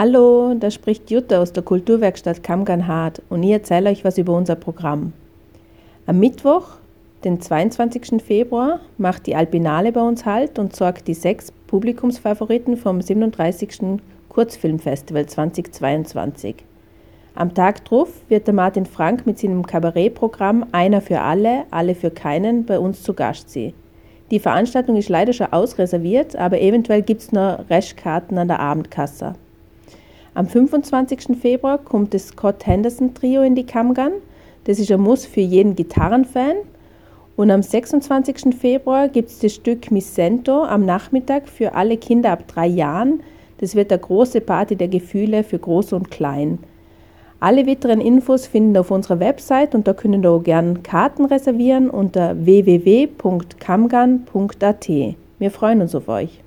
Hallo, da spricht Jutta aus der Kulturwerkstatt Kamganhard und ich erzähle euch was über unser Programm. Am Mittwoch, den 22. Februar, macht die Alpinale bei uns Halt und sorgt die sechs Publikumsfavoriten vom 37. Kurzfilmfestival 2022. Am Tag drauf wird der Martin Frank mit seinem Kabarettprogramm Einer für alle, alle für keinen bei uns zu Gast sein. Die Veranstaltung ist leider schon ausreserviert, aber eventuell gibt es noch Restkarten an der Abendkasse. Am 25. Februar kommt das Scott Henderson Trio in die Kamgan. Das ist ein Muss für jeden Gitarrenfan. Und am 26. Februar gibt es das Stück Missento am Nachmittag für alle Kinder ab drei Jahren. Das wird eine große Party der Gefühle für Groß und Klein. Alle weiteren Infos finden auf unserer Website und da können ihr auch gerne Karten reservieren unter www.kamgan.at. Wir freuen uns auf euch.